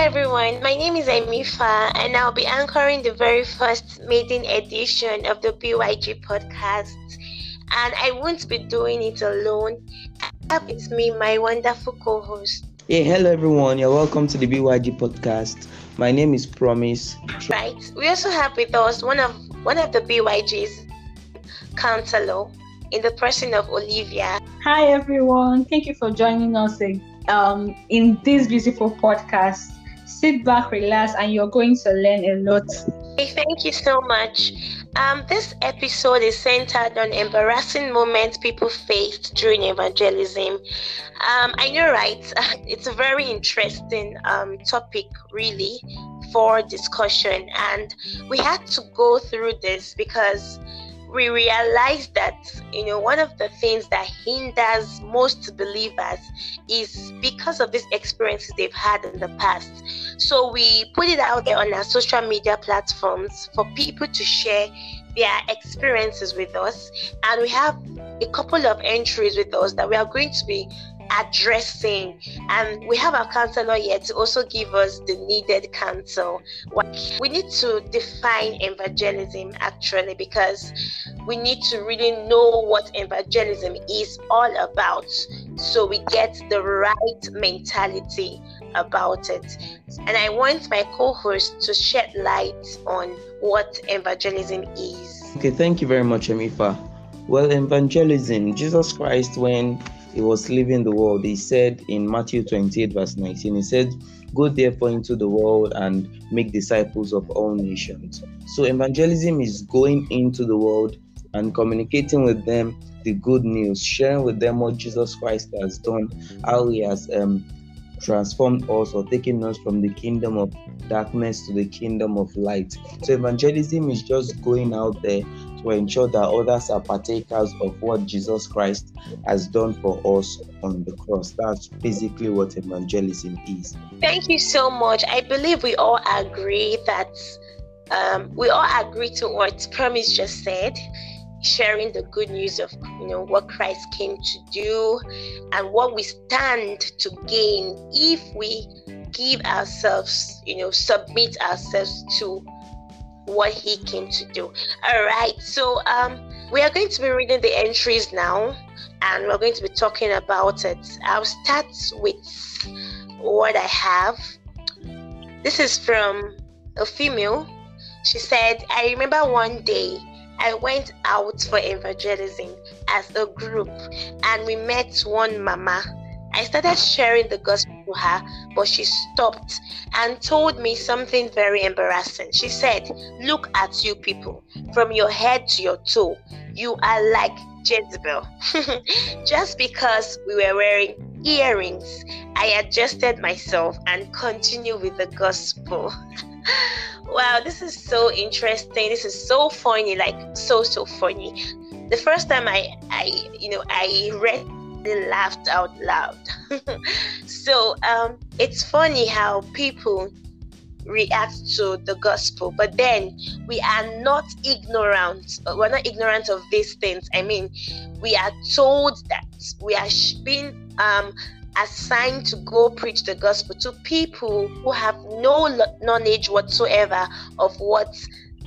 everyone. My name is Emifa, and I'll be anchoring the very first maiden edition of the BYG podcast. And I won't be doing it alone. I have with me my wonderful co-host. Hey, hello everyone. You're welcome to the BYG podcast. My name is Promise. Right. We also have with us one of one of the BYG's counselor in the person of Olivia. Hi everyone. Thank you for joining us um, in this beautiful podcast. Sit back, relax, and you're going to learn a lot. Hey, thank you so much. Um, this episode is centered on embarrassing moments people faced during evangelism. Um, I know, right? It's a very interesting um, topic, really, for discussion, and we had to go through this because we realize that you know one of the things that hinders most believers is because of these experiences they've had in the past. So we put it out there on our social media platforms for people to share their experiences with us. And we have a couple of entries with us that we are going to be addressing. And we have our counselor here to also give us the needed counsel. We need to define evangelism actually because we need to really know what evangelism is all about so we get the right mentality about it. And I want my co host to shed light on what evangelism is. Okay, thank you very much, Amifa. Well, evangelism, Jesus Christ, when he was leaving the world, he said in Matthew 28, verse 19, he said, Go therefore into the world and make disciples of all nations. So, evangelism is going into the world and communicating with them the good news, sharing with them what Jesus Christ has done, how he has um, transformed us or taken us from the kingdom of darkness to the kingdom of light. So, evangelism is just going out there to ensure that others are partakers of what Jesus Christ has done for us on the cross. That's basically what evangelism is. Thank you so much. I believe we all agree that um, we all agree to what Promise just said sharing the good news of you know what Christ came to do and what we stand to gain if we give ourselves you know submit ourselves to what he came to do. All right, so um, we are going to be reading the entries now, and we're going to be talking about it. I'll start with what I have. This is from a female. She said, I remember one day I went out for evangelism as a group, and we met one mama I started sharing the gospel to her, but she stopped and told me something very embarrassing. She said, Look at you people, from your head to your toe, you are like Jezebel. Just because we were wearing earrings, I adjusted myself and continued with the gospel. wow, this is so interesting. This is so funny, like so so funny. The first time I I you know I read they laughed out loud. so um, it's funny how people react to the gospel, but then we are not ignorant. We're not ignorant of these things. I mean, we are told that we are being um, assigned to go preach the gospel to people who have no knowledge whatsoever of what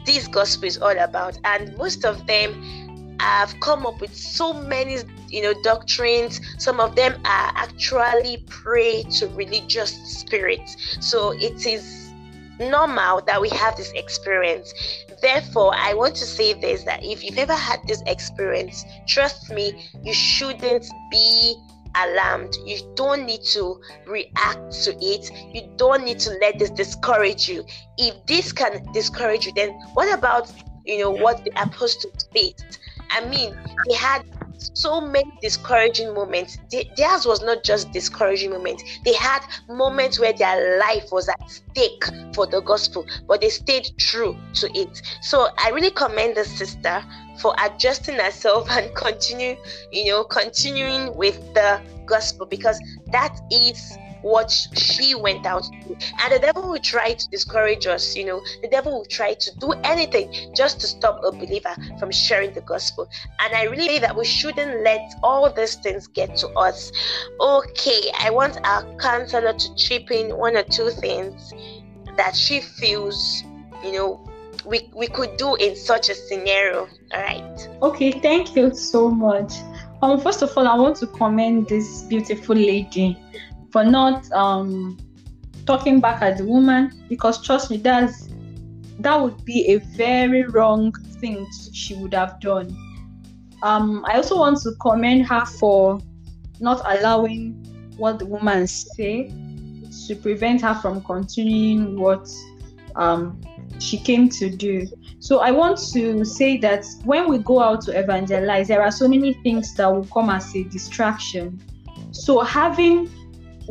this gospel is all about, and most of them have come up with so many you know doctrines some of them are actually prey to religious spirits so it is normal that we have this experience therefore i want to say this that if you've ever had this experience trust me you shouldn't be alarmed. You don't need to react to it. You don't need to let this discourage you. If this can discourage you, then what about you know what the apostles faced? I mean, they had so many discouraging moments. theirs was not just discouraging moments. They had moments where their life was at stake for the gospel, but they stayed true to it. So I really commend the sister for adjusting herself and continue, you know, continuing with the gospel because that is what she went out to do. And the devil will try to discourage us, you know, the devil will try to do anything just to stop a believer from sharing the gospel. And I really that we shouldn't let all these things get to us. Okay, I want our counselor to chip in one or two things that she feels, you know, we, we could do in such a scenario. All right. Okay, thank you so much. Um, first of all, I want to commend this beautiful lady for not um talking back at the woman because trust me, that's that would be a very wrong thing she would have done. Um, I also want to commend her for not allowing what the woman say to prevent her from continuing what um, she came to do. So I want to say that when we go out to evangelize, there are so many things that will come as a distraction. So having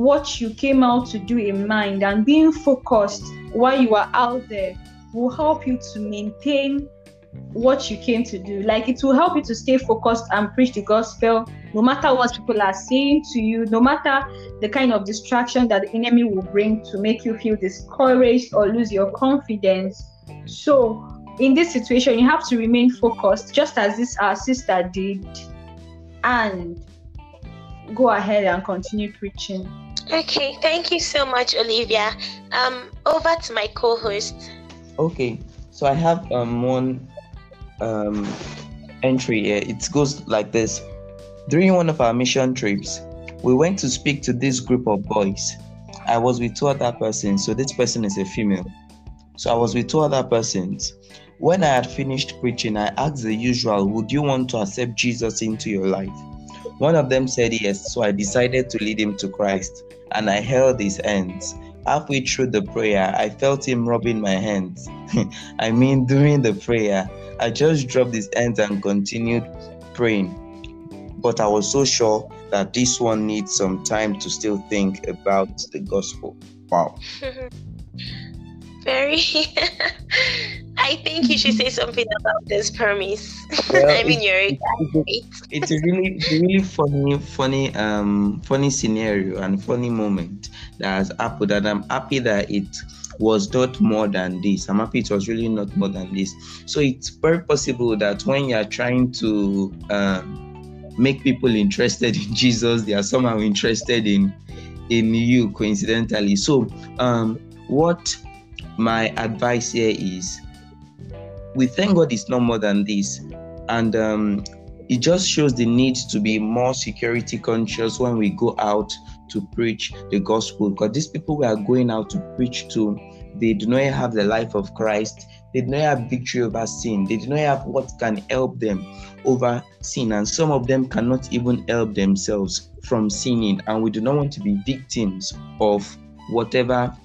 what you came out to do in mind and being focused while you are out there will help you to maintain what you came to do. Like it will help you to stay focused and preach the gospel no matter what people are saying to you, no matter the kind of distraction that the enemy will bring to make you feel discouraged or lose your confidence. So, in this situation, you have to remain focused, just as this our sister did, and go ahead and continue preaching. Okay, thank you so much, Olivia. Um, over to my co-host. Okay, so I have um one um entry here. It goes like this. During one of our mission trips, we went to speak to this group of boys. I was with two other persons, so this person is a female. So I was with two other persons. When I had finished preaching, I asked the usual, Would you want to accept Jesus into your life? One of them said yes, so I decided to lead him to Christ and I held his hands. Halfway through the prayer, I felt him rubbing my hands. I mean, during the prayer, I just dropped his hands and continued praying but I was so sure that this one needs some time to still think about the gospel. Wow. Very. I think you should say something about this promise. Well, I mean, you're it's, it's a really, really funny, funny, um, funny scenario and funny moment that has happened, and I'm happy that it was not more than this. I'm happy it was really not more than this. So it's very possible that when you're trying to um, make people interested in Jesus. They are somehow interested in in you coincidentally. So um what my advice here is we thank God it's not more than this. And um it just shows the need to be more security conscious when we go out to preach the gospel because these people we are going out to preach to they do not have the life of Christ they do not have victory over sin. They do not have what can help them over sin. And some of them cannot even help themselves from sinning. And we do not want to be victims of whatever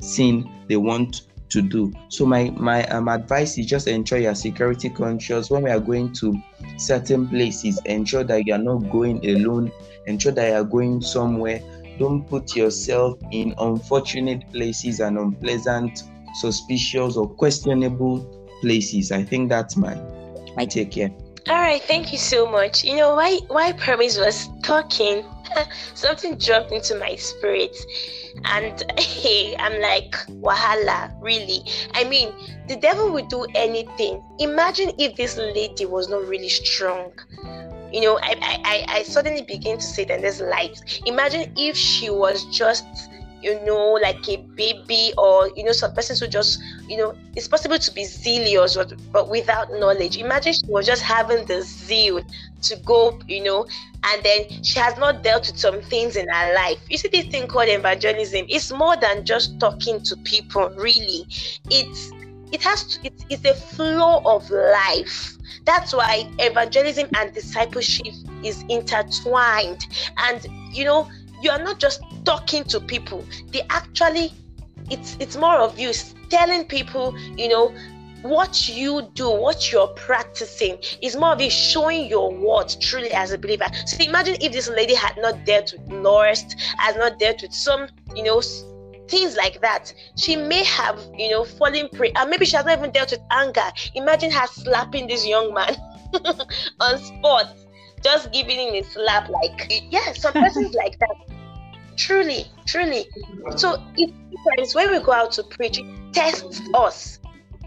sin they want to do. So my my um, advice is just ensure you're security conscious when we are going to certain places. Ensure that you are not going alone. Ensure that you are going somewhere. Don't put yourself in unfortunate places and unpleasant suspicious or questionable places. I think that's my my take care. All right, thank you so much. You know why why Promise was talking, something dropped into my spirit, and hey, I'm like wahala, really. I mean, the devil would do anything. Imagine if this lady was not really strong. You know, I I, I suddenly begin to say that there's light. Imagine if she was just you know, like a baby or, you know, some persons who just, you know, it's possible to be zealous but, but without knowledge. Imagine she was just having the zeal to go, you know, and then she has not dealt with some things in her life. You see, this thing called evangelism, it's more than just talking to people, really. It's it has to, it, it's a flow of life. That's why evangelism and discipleship is intertwined. And you know, you are not just talking to people they actually it's it's more of you telling people you know what you do, what you're practicing is more of you showing your worth truly as a believer. So imagine if this lady had not dealt with lust, has not dealt with some, you know, things like that. She may have, you know, fallen prey, and maybe she has not even dealt with anger. Imagine her slapping this young man on spot just giving him a slap. Like, yeah, some persons like that. Truly, truly. So, it, when we go out to preach, test us.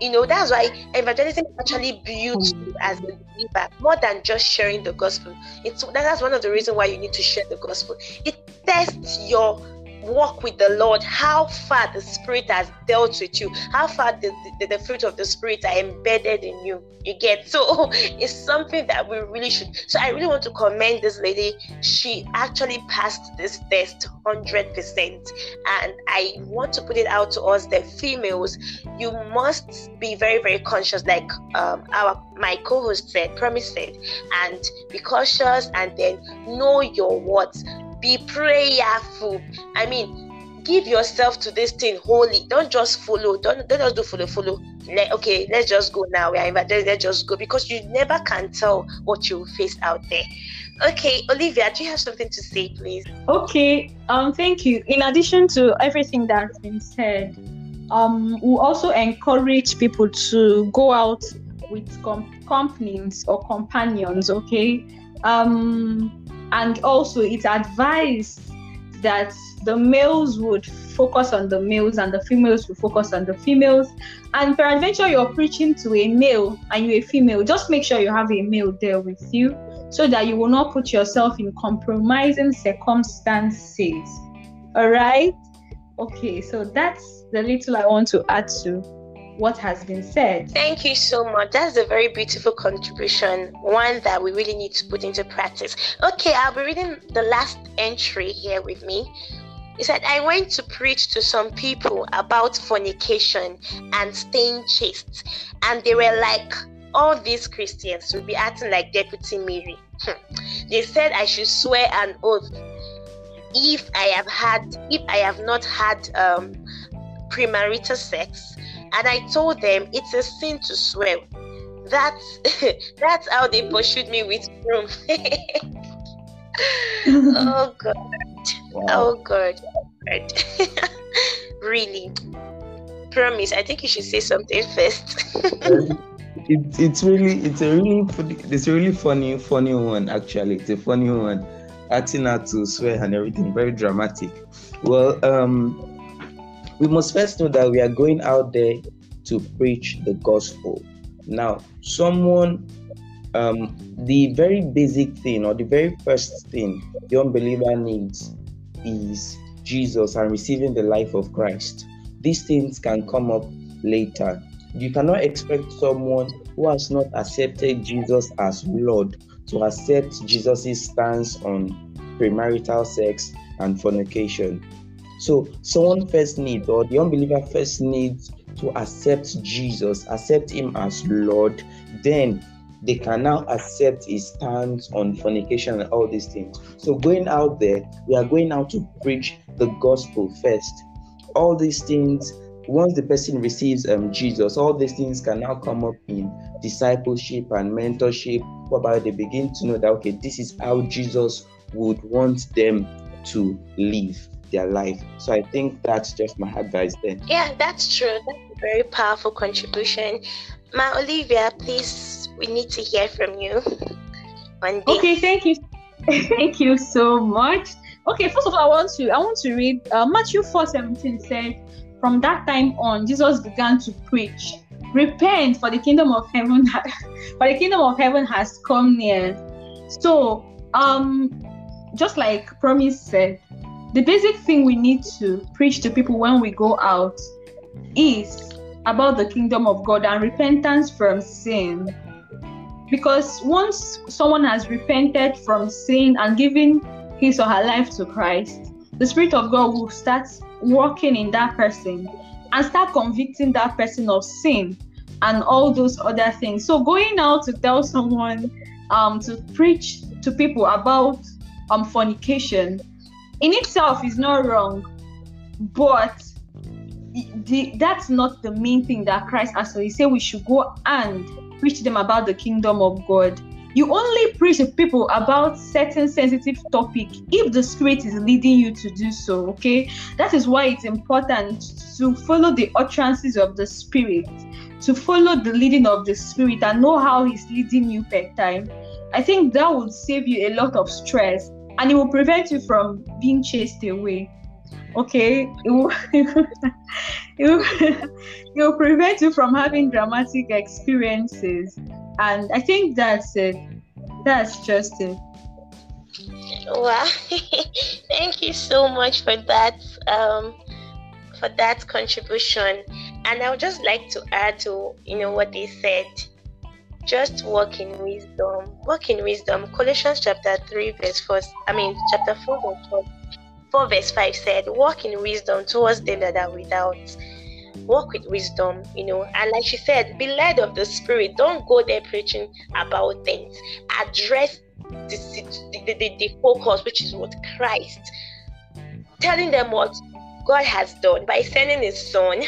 You know that's why evangelism actually builds you mm. as a believer more than just sharing the gospel. It's that's one of the reasons why you need to share the gospel. It tests your walk with the Lord, how far the Spirit has dealt with you, how far the, the, the, fruit of the Spirit are embedded in you. You get so it's something that we really should. So I really want to commend this lady. She actually passed this test 100%. And I want to put it out to us, the females, you must be very, very conscious, like um, our my co-host said, Promise said, and be cautious and then know your words be prayerful. I mean, give yourself to this thing wholly. Don't just follow. Don't don't just do follow follow. Let, okay, let's just go now. We are invited. Let's just go because you never can tell what you face out there. Okay, Olivia, do you have something to say, please? Okay. Um, thank you. In addition to everything that's been said, um, we also encourage people to go out with com- companies or companions. Okay. Um and also it's advised that the males would focus on the males and the females would focus on the females. And peradventure you're preaching to a male and you're a female, just make sure you have a male there with you so that you will not put yourself in compromising circumstances. All right? Okay, so that's the little I want to add to what has been said. Thank you so much. That's a very beautiful contribution, one that we really need to put into practice. Okay, I'll be reading the last entry here with me. He said, I went to preach to some people about fornication and staying chaste, and they were like, all these Christians will be acting like Deputy Mary. Hmm. they said I should swear an oath if I have had, if I have not had um, premarital sex and I told them it's a sin to swear. That's that's how they pursued me with broom. oh god. Wow. Oh god. Oh god. really. Promise, I think you should say something first. it, it's really it's a really it's a really funny funny one actually. It's a funny one. Acting out to swear and everything, very dramatic. Well, um we must first know that we are going out there to preach the gospel. Now, someone, um, the very basic thing or the very first thing the unbeliever needs is Jesus and receiving the life of Christ. These things can come up later. You cannot expect someone who has not accepted Jesus as Lord to accept Jesus' stance on premarital sex and fornication. So someone first needs, or the unbeliever first needs to accept Jesus, accept Him as Lord, then they can now accept His stance on fornication and all these things. So going out there, we are going out to preach the gospel first. All these things once the person receives um, Jesus, all these things can now come up in discipleship and mentorship, whereby they begin to know that okay, this is how Jesus would want them to live their life. So I think that's just my advice there. Yeah, that's true. That's a very powerful contribution. Ma Olivia, please, we need to hear from you. Okay, thank you. thank you so much. Okay, first of all, I want to I want to read uh, Matthew 4 17 said, From that time on, Jesus began to preach, Repent, for the kingdom of heaven for the kingdom of heaven has come near. So um just like promise said, the basic thing we need to preach to people when we go out is about the kingdom of God and repentance from sin. Because once someone has repented from sin and given his or her life to Christ, the Spirit of God will start working in that person and start convicting that person of sin and all those other things. So going out to tell someone um, to preach to people about um, fornication in itself is not wrong, but the, that's not the main thing that Christ he said we should go and preach them about the kingdom of God. You only preach to people about certain sensitive topic if the spirit is leading you to do so. Okay, that is why it's important to follow the utterances of the spirit, to follow the leading of the spirit, and know how he's leading you per time I think that would save you a lot of stress and it will prevent you from being chased away. Okay, it will, it will, it will prevent you from having dramatic experiences, and I think that's it. That's just it. Wow, thank you so much for that. Um, for that contribution, and I would just like to add to you know what they said just walk in wisdom. Walk in wisdom. Colossians chapter 3, verse 4, I mean, chapter 4, verse 4, 4 verse 5 said, Walk in wisdom towards them that are without. Walk with wisdom, you know. And like she said, be led of the Spirit. Don't go there preaching about things. Address the, the, the, the focus, which is what Christ. Telling them what God has done by sending His Son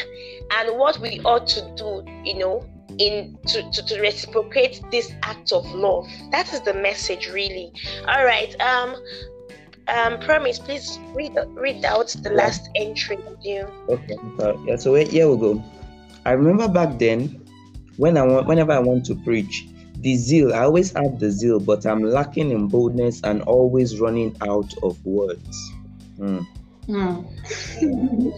and what we ought to do, you know, in to, to, to reciprocate this act of love. That is the message really. All right. Um um promise please read read out the last entry you. Okay. Uh, yeah, so here we go. I remember back then when I want whenever I want to preach, the zeal, I always have the zeal, but I'm lacking in boldness and always running out of words. Mm. Mm.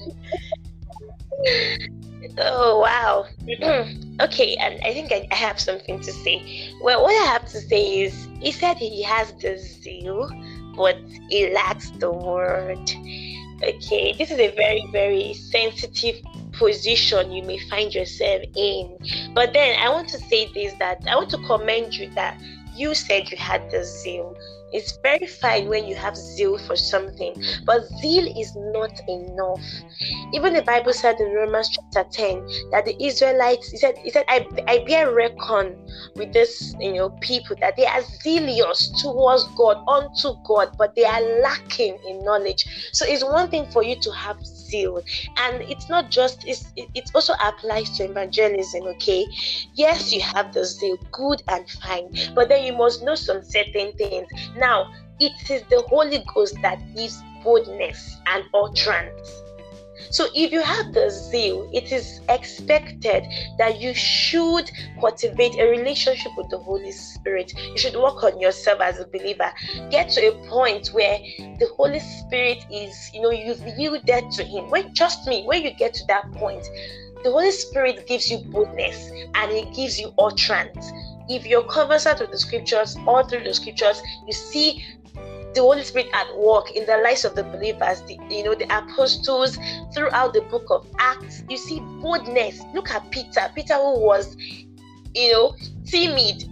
Oh wow. okay, and I think I, I, have something to say. Well, what I have to say is he said he has the zeal, but he lacks the word. Okay, this is a very, very sensitive position you may find yourself in. But then I want to say this that I want to commend you that you said you had the zeal it's very fine when you have zeal for something, but zeal is not enough. Even the Bible said in Romans chapter 10 that the Israelites, he said, he said, I, I bear reckon with this, you know, people that they are zealous towards God, unto God, but they are lacking in knowledge. So it's one thing for you to have zeal, and it's not just, it's, it also applies to evangelism, okay? Yes, you have the zeal, good and fine, but then you must know some certain things now, it is the Holy Ghost that gives boldness and utterance. So, if you have the zeal, it is expected that you should cultivate a relationship with the Holy Spirit. You should work on yourself as a believer. Get to a point where the Holy Spirit is, you know, you've yielded to Him. When, trust me, when you get to that point, the Holy Spirit gives you boldness and He gives you utterance if you're conversant with the scriptures, all through the scriptures, you see the Holy Spirit at work in the lives of the believers, the, you know, the apostles throughout the book of Acts. You see boldness. Look at Peter. Peter, who was, you know, timid,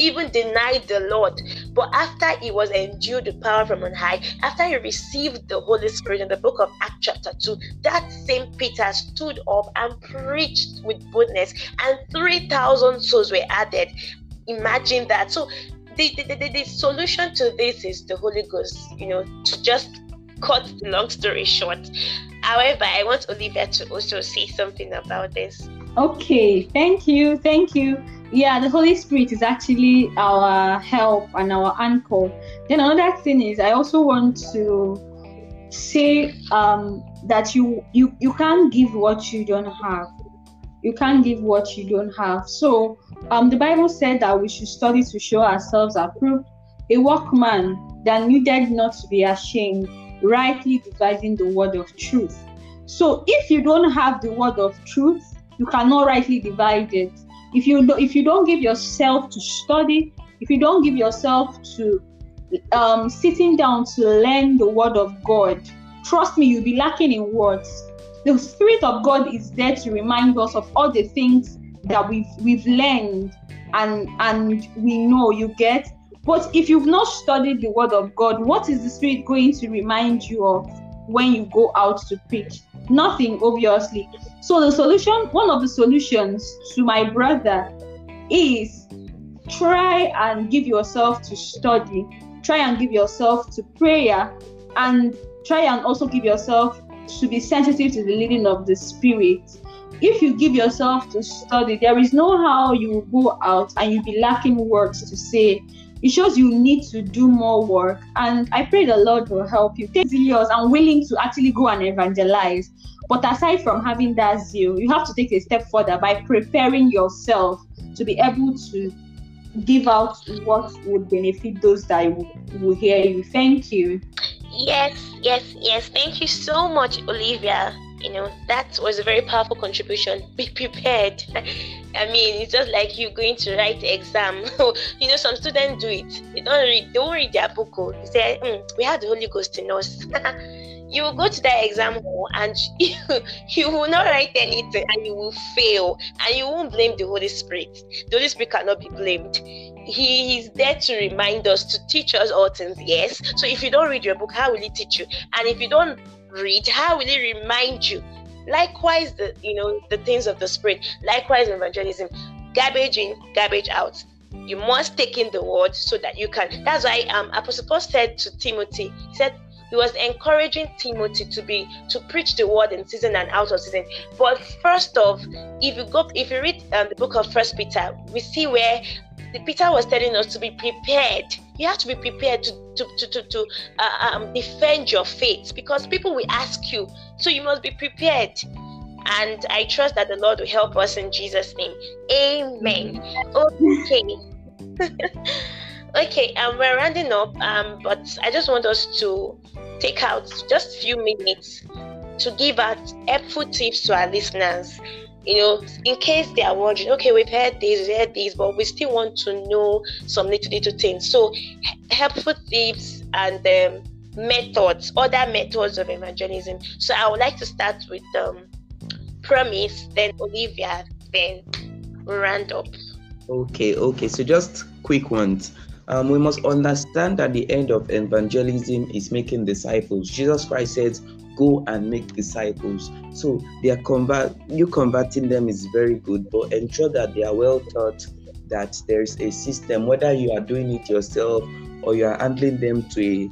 even denied the Lord. But after he was endued with power from on high, after he received the Holy Spirit in the book of Acts, chapter 2, that same Peter stood up and preached with boldness, and 3,000 souls were added. Imagine that. So, the, the, the, the solution to this is the Holy Ghost, you know, to just cut the long story short. However, I want Olivia to also say something about this. Okay, thank you, thank you. Yeah, the Holy Spirit is actually our help and our anchor. Then another thing is, I also want to say um, that you you you can't give what you don't have. You can't give what you don't have. So um, the Bible said that we should study to show ourselves approved, a workman that needed not to be ashamed, rightly dividing the word of truth. So if you don't have the word of truth, you cannot rightly divide it. If you do, if you don't give yourself to study, if you don't give yourself to um, sitting down to learn the word of God, trust me, you'll be lacking in words. The Spirit of God is there to remind us of all the things that we've we've learned and and we know you get. But if you've not studied the word of God, what is the Spirit going to remind you of when you go out to preach? Nothing, obviously. So the solution, one of the solutions to my brother is try and give yourself to study, try and give yourself to prayer, and try and also give yourself to be sensitive to the leading of the Spirit. If you give yourself to study, there is no how you go out and you'll be lacking words to say. It shows you need to do more work. And I pray the Lord will help you. Take zealous and willing to actually go and evangelize. But aside from having that zeal, you have to take a step further by preparing yourself to be able to give out what would benefit those that will hear you. Thank you. Yes, yes, yes. Thank you so much, Olivia. You know, that was a very powerful contribution. Be prepared. I mean, it's just like you going to write exam. you know, some students do it. They don't read, don't read their book. Oh. They say, mm, we have the Holy Ghost in us. you will go to that exam hall and you, you will not write anything and you will fail and you won't blame the Holy Spirit. The Holy Spirit cannot be blamed. He is there to remind us, to teach us all things, yes. So if you don't read your book, how will he teach you? And if you don't read, how will he remind you? Likewise, the you know the things of the spirit. Likewise, evangelism, garbage in, garbage out. You must take in the word so that you can. That's why um Apostle Paul said to Timothy, he said, he was encouraging Timothy to be to preach the word in season and out of season. But first off, if you go if you read um, the book of First Peter, we see where Peter was telling us to be prepared. You have to be prepared to to to to, to uh, um, defend your faith because people will ask you. So you must be prepared. And I trust that the Lord will help us in Jesus' name. Amen. Okay. okay, um, we're rounding up, um, but I just want us to take out just a few minutes to give out helpful tips to our listeners. You know, in case they are wondering, okay, we've heard this, we've heard this, but we still want to know some little little things. So, helpful tips and um, methods, other methods of evangelism. So, I would like to start with um, Promise, then Olivia, then round up. Okay, okay. So, just quick ones. Um, we must understand that the end of evangelism is making disciples. Jesus Christ says, "Go and make disciples." So they are convert. You converting them is very good, but ensure that they are well taught. That there is a system, whether you are doing it yourself or you are handling them to a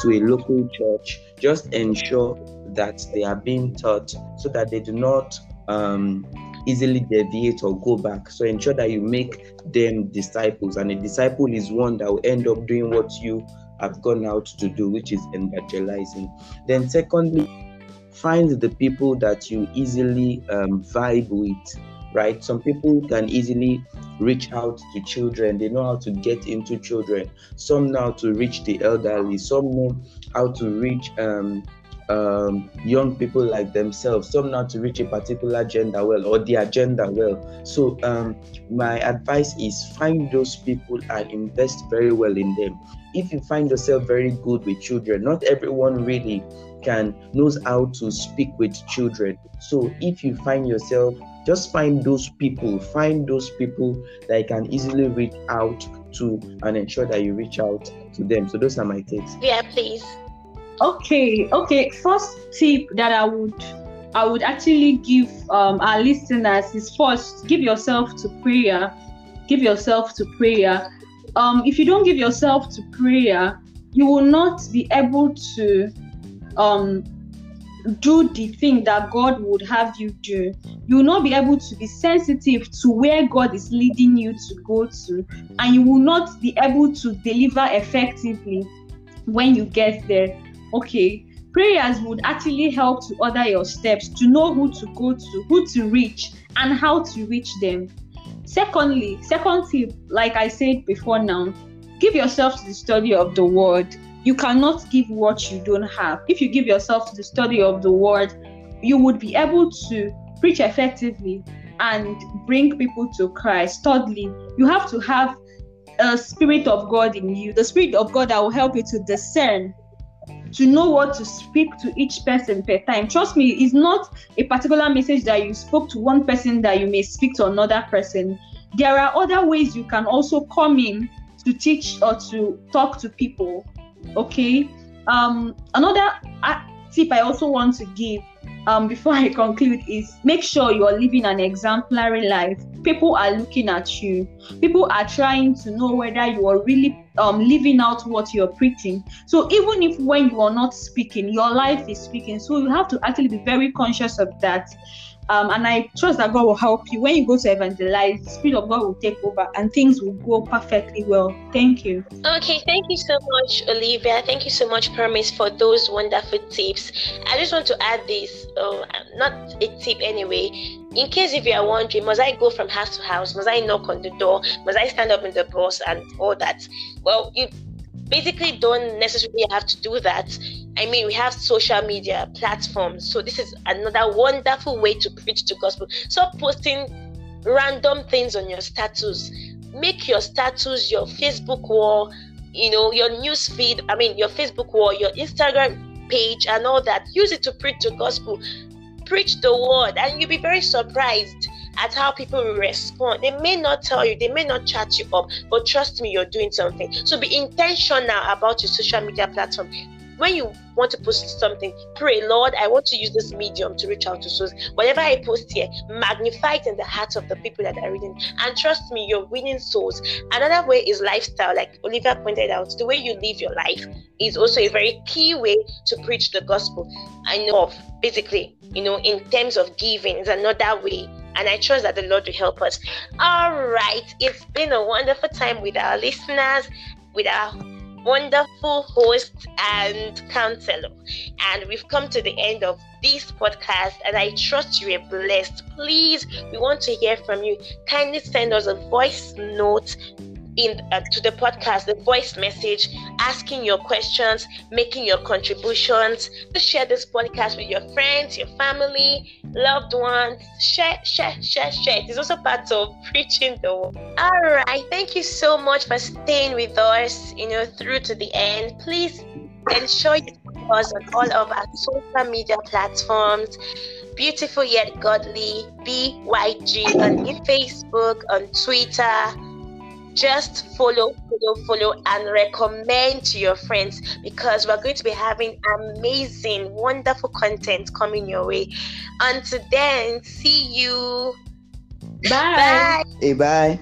to a local church. Just ensure that they are being taught so that they do not um, easily deviate or go back. So ensure that you make them disciples, and a disciple is one that will end up doing what you have gone out to do, which is evangelizing. Then, secondly, find the people that you easily um, vibe with. Right, some people can easily reach out to children. They know how to get into children. Some know how to reach the elderly. Some know how to reach um, um, young people like themselves, some not to reach a particular gender well or the agenda well. So, um, my advice is find those people and invest very well in them. If you find yourself very good with children, not everyone really can knows how to speak with children. So, if you find yourself just find those people, find those people that you can easily reach out to and ensure that you reach out to them. So those are my tips. Yeah, please. Okay, okay. First tip that I would I would actually give um, our listeners is first give yourself to prayer. Give yourself to prayer. Um, if you don't give yourself to prayer, you will not be able to um, do the thing that God would have you do. You will not be able to be sensitive to where God is leading you to go to, and you will not be able to deliver effectively when you get there okay prayers would actually help to order your steps to know who to go to who to reach and how to reach them secondly second tip like i said before now give yourself to the study of the word. You cannot give what you don't have. If you give yourself to the study of the word you would be able to preach effectively and bring people to christ. Thirdly you have to have a spirit of god in you the spirit of god that will help you to discern to know what to speak to each person per time. Trust me, it's not a particular message that you spoke to one person that you may speak to another person. There are other ways you can also come in to teach or to talk to people. Okay. Um, another tip I also want to give um, before I conclude is make sure you are living an exemplary life. People are looking at you. People are trying to know whether you are really um, living out what you're preaching. So even if when you are not speaking, your life is speaking. So you have to actually be very conscious of that. Um, and I trust that God will help you when you go to evangelize. The Spirit of God will take over, and things will go perfectly well. Thank you. Okay, thank you so much, Olivia. Thank you so much, Promise, for those wonderful tips. I just want to add this, uh, not a tip anyway. In case if you are wondering, must I go from house to house? Must I knock on the door? Must I stand up in the bus and all that? Well, you basically don't necessarily have to do that. I mean, we have social media platforms, so this is another wonderful way to preach the gospel. Stop posting random things on your status. Make your status your Facebook wall, you know, your news feed. I mean, your Facebook wall, your Instagram page, and all that. Use it to preach the gospel. Preach the word, and you'll be very surprised at how people respond. They may not tell you, they may not chat you up, but trust me, you're doing something. So be intentional about your social media platform. When you want to post something, pray, Lord, I want to use this medium to reach out to souls. Whatever I post here, magnify it in the hearts of the people that are reading. And trust me, you're winning souls. Another way is lifestyle, like Olivia pointed out. The way you live your life is also a very key way to preach the gospel. I know of basically, you know, in terms of giving, is another way and I trust that the Lord will help us. All right, it's been a wonderful time with our listeners, with our wonderful host and counselor. And we've come to the end of this podcast, and I trust you are blessed. Please, we want to hear from you. Kindly send us a voice note in uh, to the podcast the voice message asking your questions making your contributions. To share this podcast with your friends your family loved ones. Share share share share. It is also part of preaching the word. All right. Thank you so much for staying with us you know through to the end. Please ensure you follow us on all of our social media platforms. Beautiful yet godly byg on facebook on twitter just follow, follow, follow, and recommend to your friends because we're going to be having amazing, wonderful content coming your way. Until then, see you. Bye. Bye. Hey, bye.